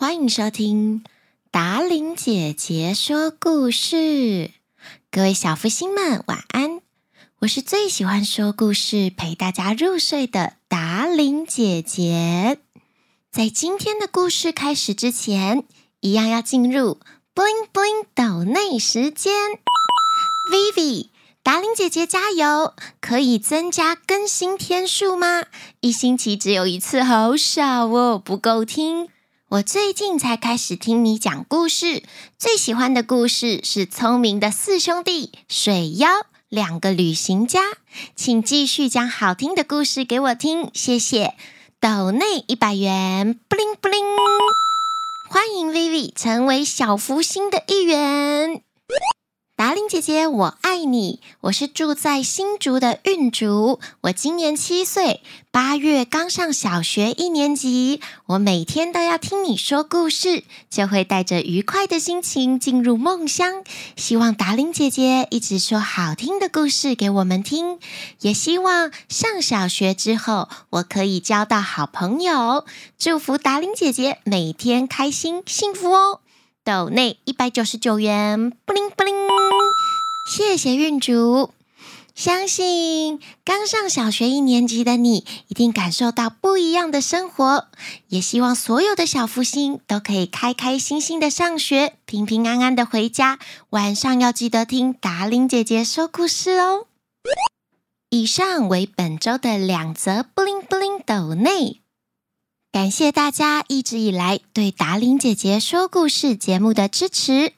欢迎收听达伶姐姐说故事，各位小福星们晚安！我是最喜欢说故事陪大家入睡的达伶姐姐。在今天的故事开始之前，一样要进入 bling bling 抖内时间。Vivi，达伶姐姐加油！可以增加更新天数吗？一星期只有一次，好少哦，不够听。我最近才开始听你讲故事，最喜欢的故事是《聪明的四兄弟》、水妖两个旅行家，请继续讲好听的故事给我听，谢谢。抖内一百元，布灵布灵，欢迎 Vivi 成为小福星的一员。达伶姐姐，我爱你。我是住在新竹的韵竹，我今年七岁，八月刚上小学一年级。我每天都要听你说故事，就会带着愉快的心情进入梦乡。希望达伶姐姐一直说好听的故事给我们听，也希望上小学之后我可以交到好朋友。祝福达伶姐姐每天开心幸福哦。抖内一百九十九元，布灵布灵，谢谢运竹。相信刚上小学一年级的你，一定感受到不一样的生活。也希望所有的小福星都可以开开心心的上学，平平安安的回家。晚上要记得听达伶姐姐说故事哦。以上为本周的两则布灵布灵抖内。感谢大家一直以来对达伶姐姐说故事节目的支持，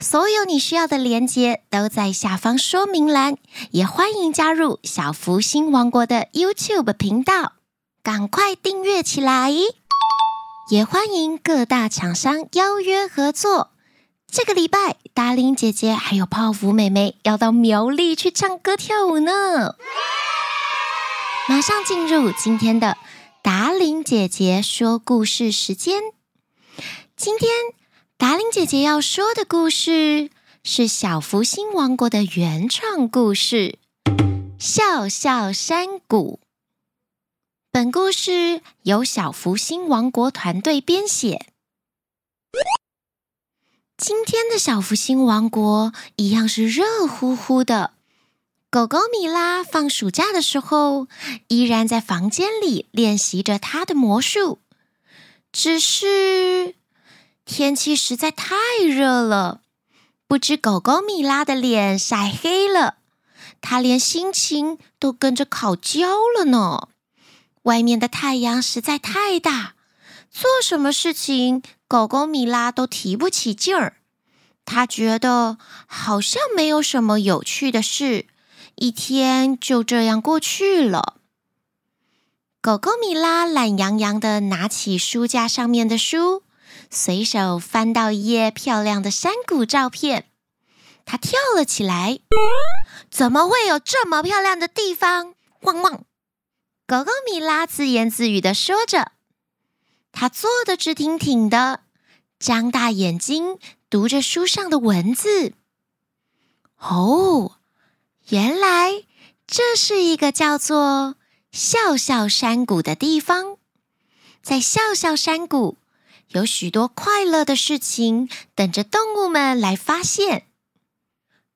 所有你需要的连接都在下方说明栏，也欢迎加入小福星王国的 YouTube 频道，赶快订阅起来！也欢迎各大厂商邀约合作。这个礼拜，达伶姐姐还有泡芙妹妹要到苗栗去唱歌跳舞呢。马上进入今天的。达伶姐姐说故事时间，今天达伶姐姐要说的故事是小福星王国的原创故事《笑笑山谷》。本故事由小福星王国团队编写。今天的小福星王国一样是热乎乎的。狗狗米拉放暑假的时候，依然在房间里练习着她的魔术。只是天气实在太热了，不知狗狗米拉的脸晒黑了，她连心情都跟着烤焦了呢。外面的太阳实在太大，做什么事情狗狗米拉都提不起劲儿。她觉得好像没有什么有趣的事。一天就这样过去了。狗狗米拉懒洋洋地拿起书架上面的书，随手翻到一页漂亮的山谷照片。它跳了起来：“怎么会有这么漂亮的地方？”汪汪！狗狗米拉自言自语地说着。它坐得直挺挺的，张大眼睛读着书上的文字。哦。原来这是一个叫做笑笑山谷的地方，在笑笑山谷有许多快乐的事情等着动物们来发现。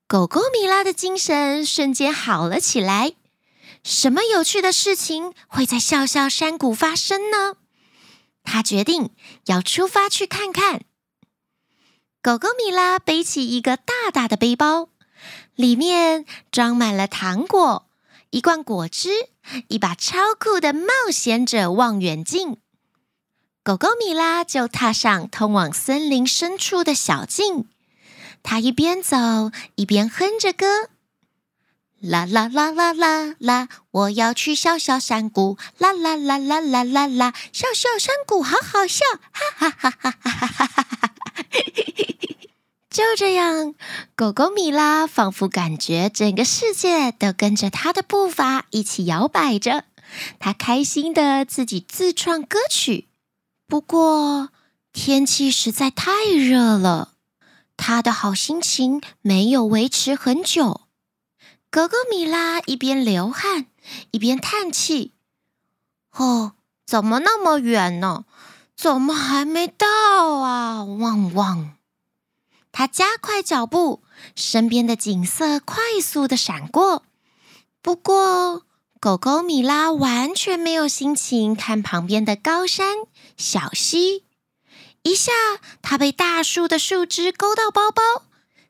狗狗米拉的精神瞬间好了起来。什么有趣的事情会在笑笑山谷发生呢？他决定要出发去看看。狗狗米拉背起一个大大的背包。里面装满了糖果、一罐果汁、一把超酷的冒险者望远镜。狗狗米拉就踏上通往森林深处的小径。它一边走一边哼着歌：啦啦啦啦啦啦，我要去笑笑山谷。啦啦啦啦啦啦啦，笑笑山谷好好笑，哈哈哈哈哈哈哈哈哈哈！就这样，狗狗米拉仿佛感觉整个世界都跟着它的步伐一起摇摆着。它开心的自己自创歌曲。不过天气实在太热了，它的好心情没有维持很久。狗狗米拉一边流汗一边叹气：“哦，怎么那么远呢？怎么还没到啊？汪汪！他加快脚步，身边的景色快速的闪过。不过，狗狗米拉完全没有心情看旁边的高山、小溪。一下，他被大树的树枝勾到包包，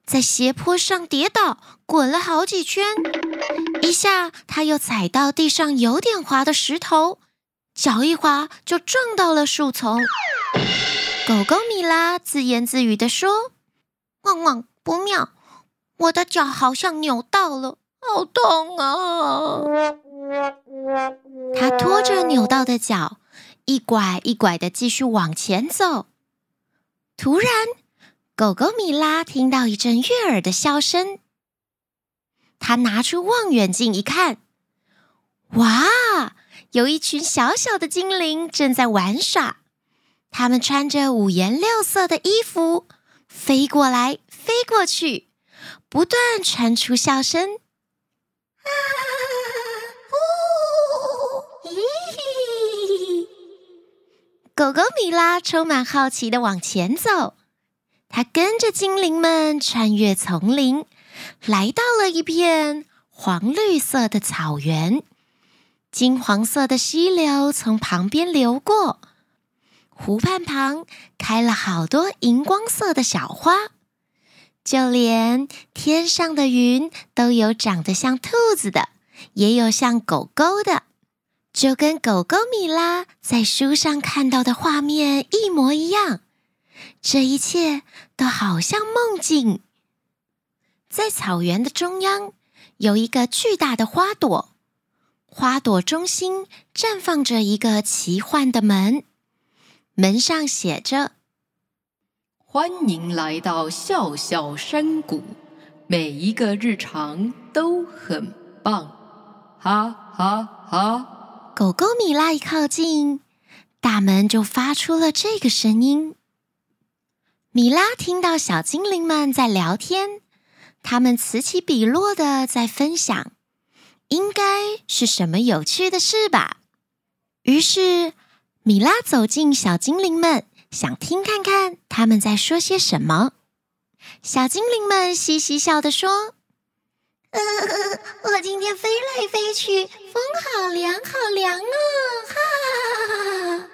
在斜坡上跌倒，滚了好几圈。一下，他又踩到地上有点滑的石头，脚一滑就撞到了树丛。狗狗米拉自言自语地说：“旺旺，不妙，我的脚好像扭到了。”好痛啊！他拖着扭到的脚，一拐一拐的继续往前走。突然，狗狗米拉听到一阵悦耳的笑声。他拿出望远镜一看，哇，有一群小小的精灵正在玩耍。他们穿着五颜六色的衣服，飞过来飞过去，不断传出笑声。狗狗米拉充满好奇的往前走，它跟着精灵们穿越丛林，来到了一片黄绿色的草原。金黄色的溪流从旁边流过，湖畔旁开了好多荧光色的小花。就连天上的云都有长得像兔子的，也有像狗狗的，就跟狗狗米拉在书上看到的画面一模一样。这一切都好像梦境。在草原的中央有一个巨大的花朵，花朵中心绽放着一个奇幻的门，门上写着。欢迎来到笑笑山谷，每一个日常都很棒，哈哈哈！狗狗米拉一靠近，大门就发出了这个声音。米拉听到小精灵们在聊天，他们此起彼落的在分享，应该是什么有趣的事吧。于是，米拉走进小精灵们。想听看看他们在说些什么。小精灵们嘻嘻笑地说：“呃，我今天飞来飞去，风好凉，好凉哦！哈哈哈哈！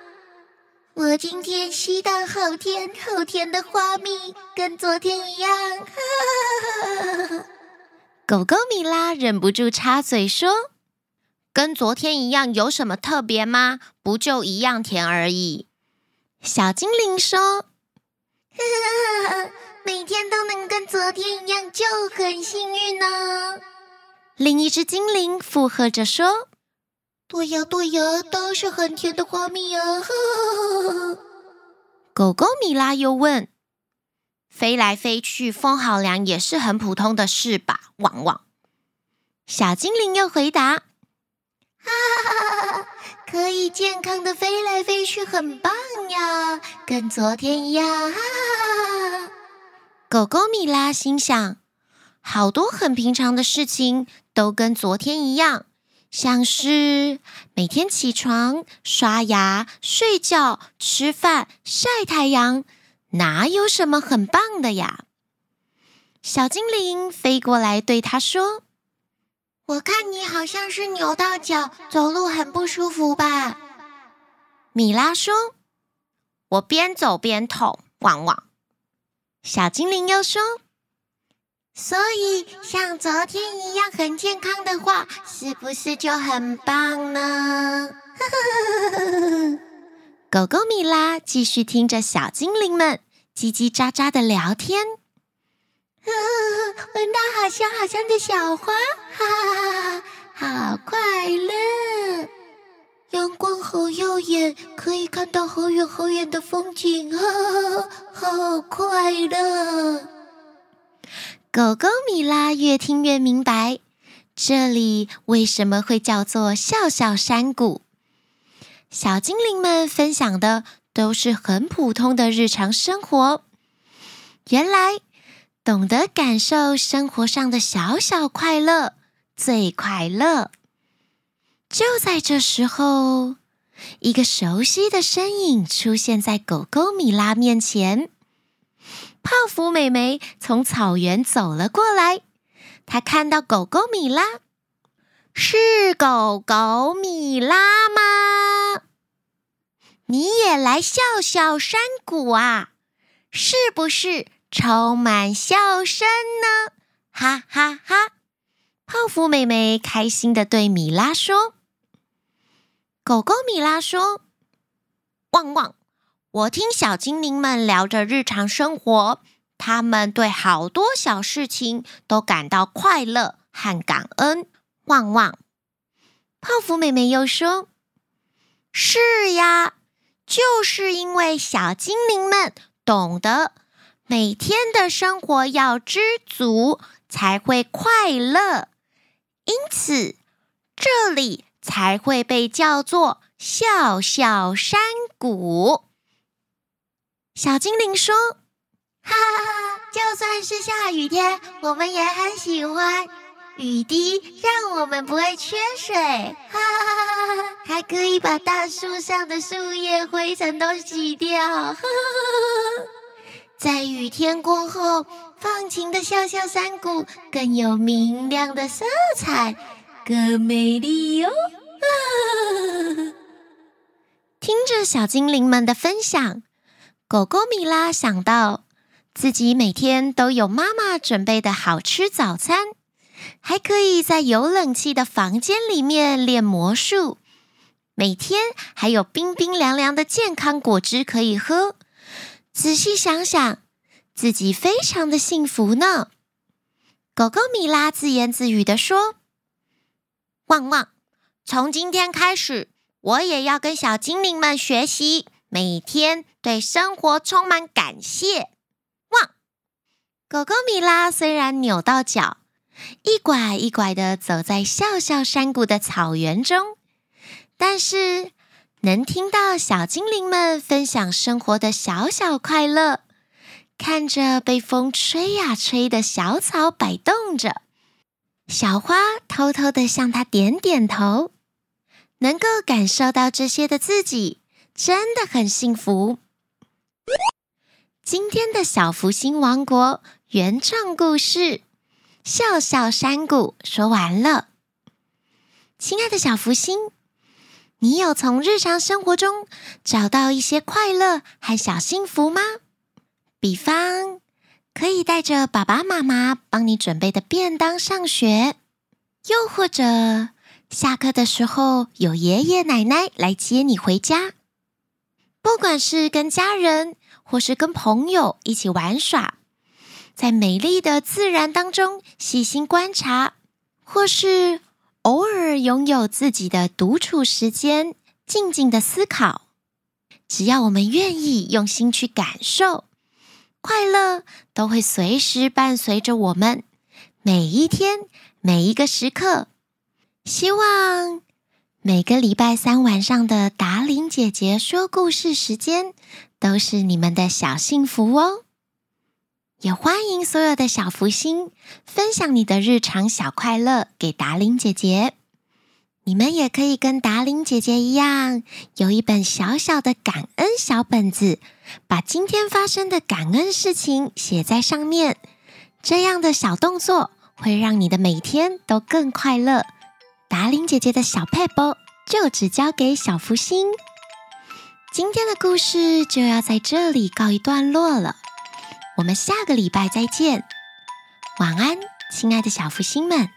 我今天吸到好甜，好甜的花蜜，跟昨天一样。哈哈哈哈！”狗狗米拉忍不住插嘴说：“跟昨天一样有什么特别吗？不就一样甜而已。”小精灵说：“呵呵，每天都能跟昨天一样就很幸运呢。”另一只精灵附和着说：“对呀，对呀，都是很甜的花蜜啊。”狗狗米拉又问：“飞来飞去，风好凉，也是很普通的事吧？”汪汪。小精灵又回答。哈哈哈哈！可以健康的飞来飞去，很棒呀，跟昨天一样。哈哈！狗狗米拉心想，好多很平常的事情都跟昨天一样，像是每天起床、刷牙、睡觉、吃饭、晒太阳，哪有什么很棒的呀？小精灵飞过来对他说。我看你好像是扭到脚，走路很不舒服吧？米拉说：“我边走边痛，汪汪。”小精灵又说：“所以像昨天一样很健康的话，是不是就很棒呢？” 狗狗米拉继续听着小精灵们叽叽喳喳的聊天。呃，闻到好香好香的小花，哈哈哈，好快乐！阳光好耀眼，可以看到好远好远的风景，哈哈，好快乐！狗狗米拉越听越明白，这里为什么会叫做笑笑山谷。小精灵们分享的都是很普通的日常生活，原来。懂得感受生活上的小小快乐，最快乐。就在这时候，一个熟悉的身影出现在狗狗米拉面前。泡芙妹妹从草原走了过来，她看到狗狗米拉，是狗狗米拉吗？你也来笑笑山谷啊？是不是充满笑声呢？哈哈哈，泡芙妹妹开心的对米拉说。狗狗米拉说：“汪汪！我听小精灵们聊着日常生活，他们对好多小事情都感到快乐和感恩。”汪汪！泡芙妹妹又说：“是呀，就是因为小精灵们懂得每天的生活要知足，才会快乐，因此这里。”才会被叫做笑笑山谷。小精灵说：“哈哈哈，就算是下雨天，我们也很喜欢雨滴，让我们不会缺水。哈哈哈哈，还可以把大树上的树叶、灰尘都洗掉。哈哈哈，在雨天过后，放晴的笑笑山谷更有明亮的色彩。”更美丽哟、哦！听着小精灵们的分享，狗狗米拉想到自己每天都有妈妈准备的好吃早餐，还可以在有冷气的房间里面练魔术，每天还有冰冰凉凉的健康果汁可以喝。仔细想想，自己非常的幸福呢。狗狗米拉自言自语地说。汪汪！从今天开始，我也要跟小精灵们学习，每天对生活充满感谢。汪！狗狗米拉虽然扭到脚，一拐一拐的走在笑笑山谷的草原中，但是能听到小精灵们分享生活的小小快乐，看着被风吹呀吹的小草摆动着。小花偷偷的向他点点头，能够感受到这些的自己真的很幸福。今天的小福星王国原创故事《笑笑山谷》说完了。亲爱的小福星，你有从日常生活中找到一些快乐和小幸福吗？比方，可以带着爸爸妈妈帮你准备的便当上学，又或者下课的时候有爷爷奶奶来接你回家。不管是跟家人或是跟朋友一起玩耍，在美丽的自然当中细心观察，或是偶尔拥有自己的独处时间，静静的思考。只要我们愿意用心去感受。快乐都会随时伴随着我们，每一天，每一个时刻。希望每个礼拜三晚上的达伶姐姐说故事时间，都是你们的小幸福哦。也欢迎所有的小福星分享你的日常小快乐给达伶姐姐。你们也可以跟达伶姐姐一样，有一本小小的感恩小本子，把今天发生的感恩事情写在上面。这样的小动作会让你的每天都更快乐。达伶姐姐的小撇步就只交给小福星。今天的故事就要在这里告一段落了，我们下个礼拜再见。晚安，亲爱的小福星们。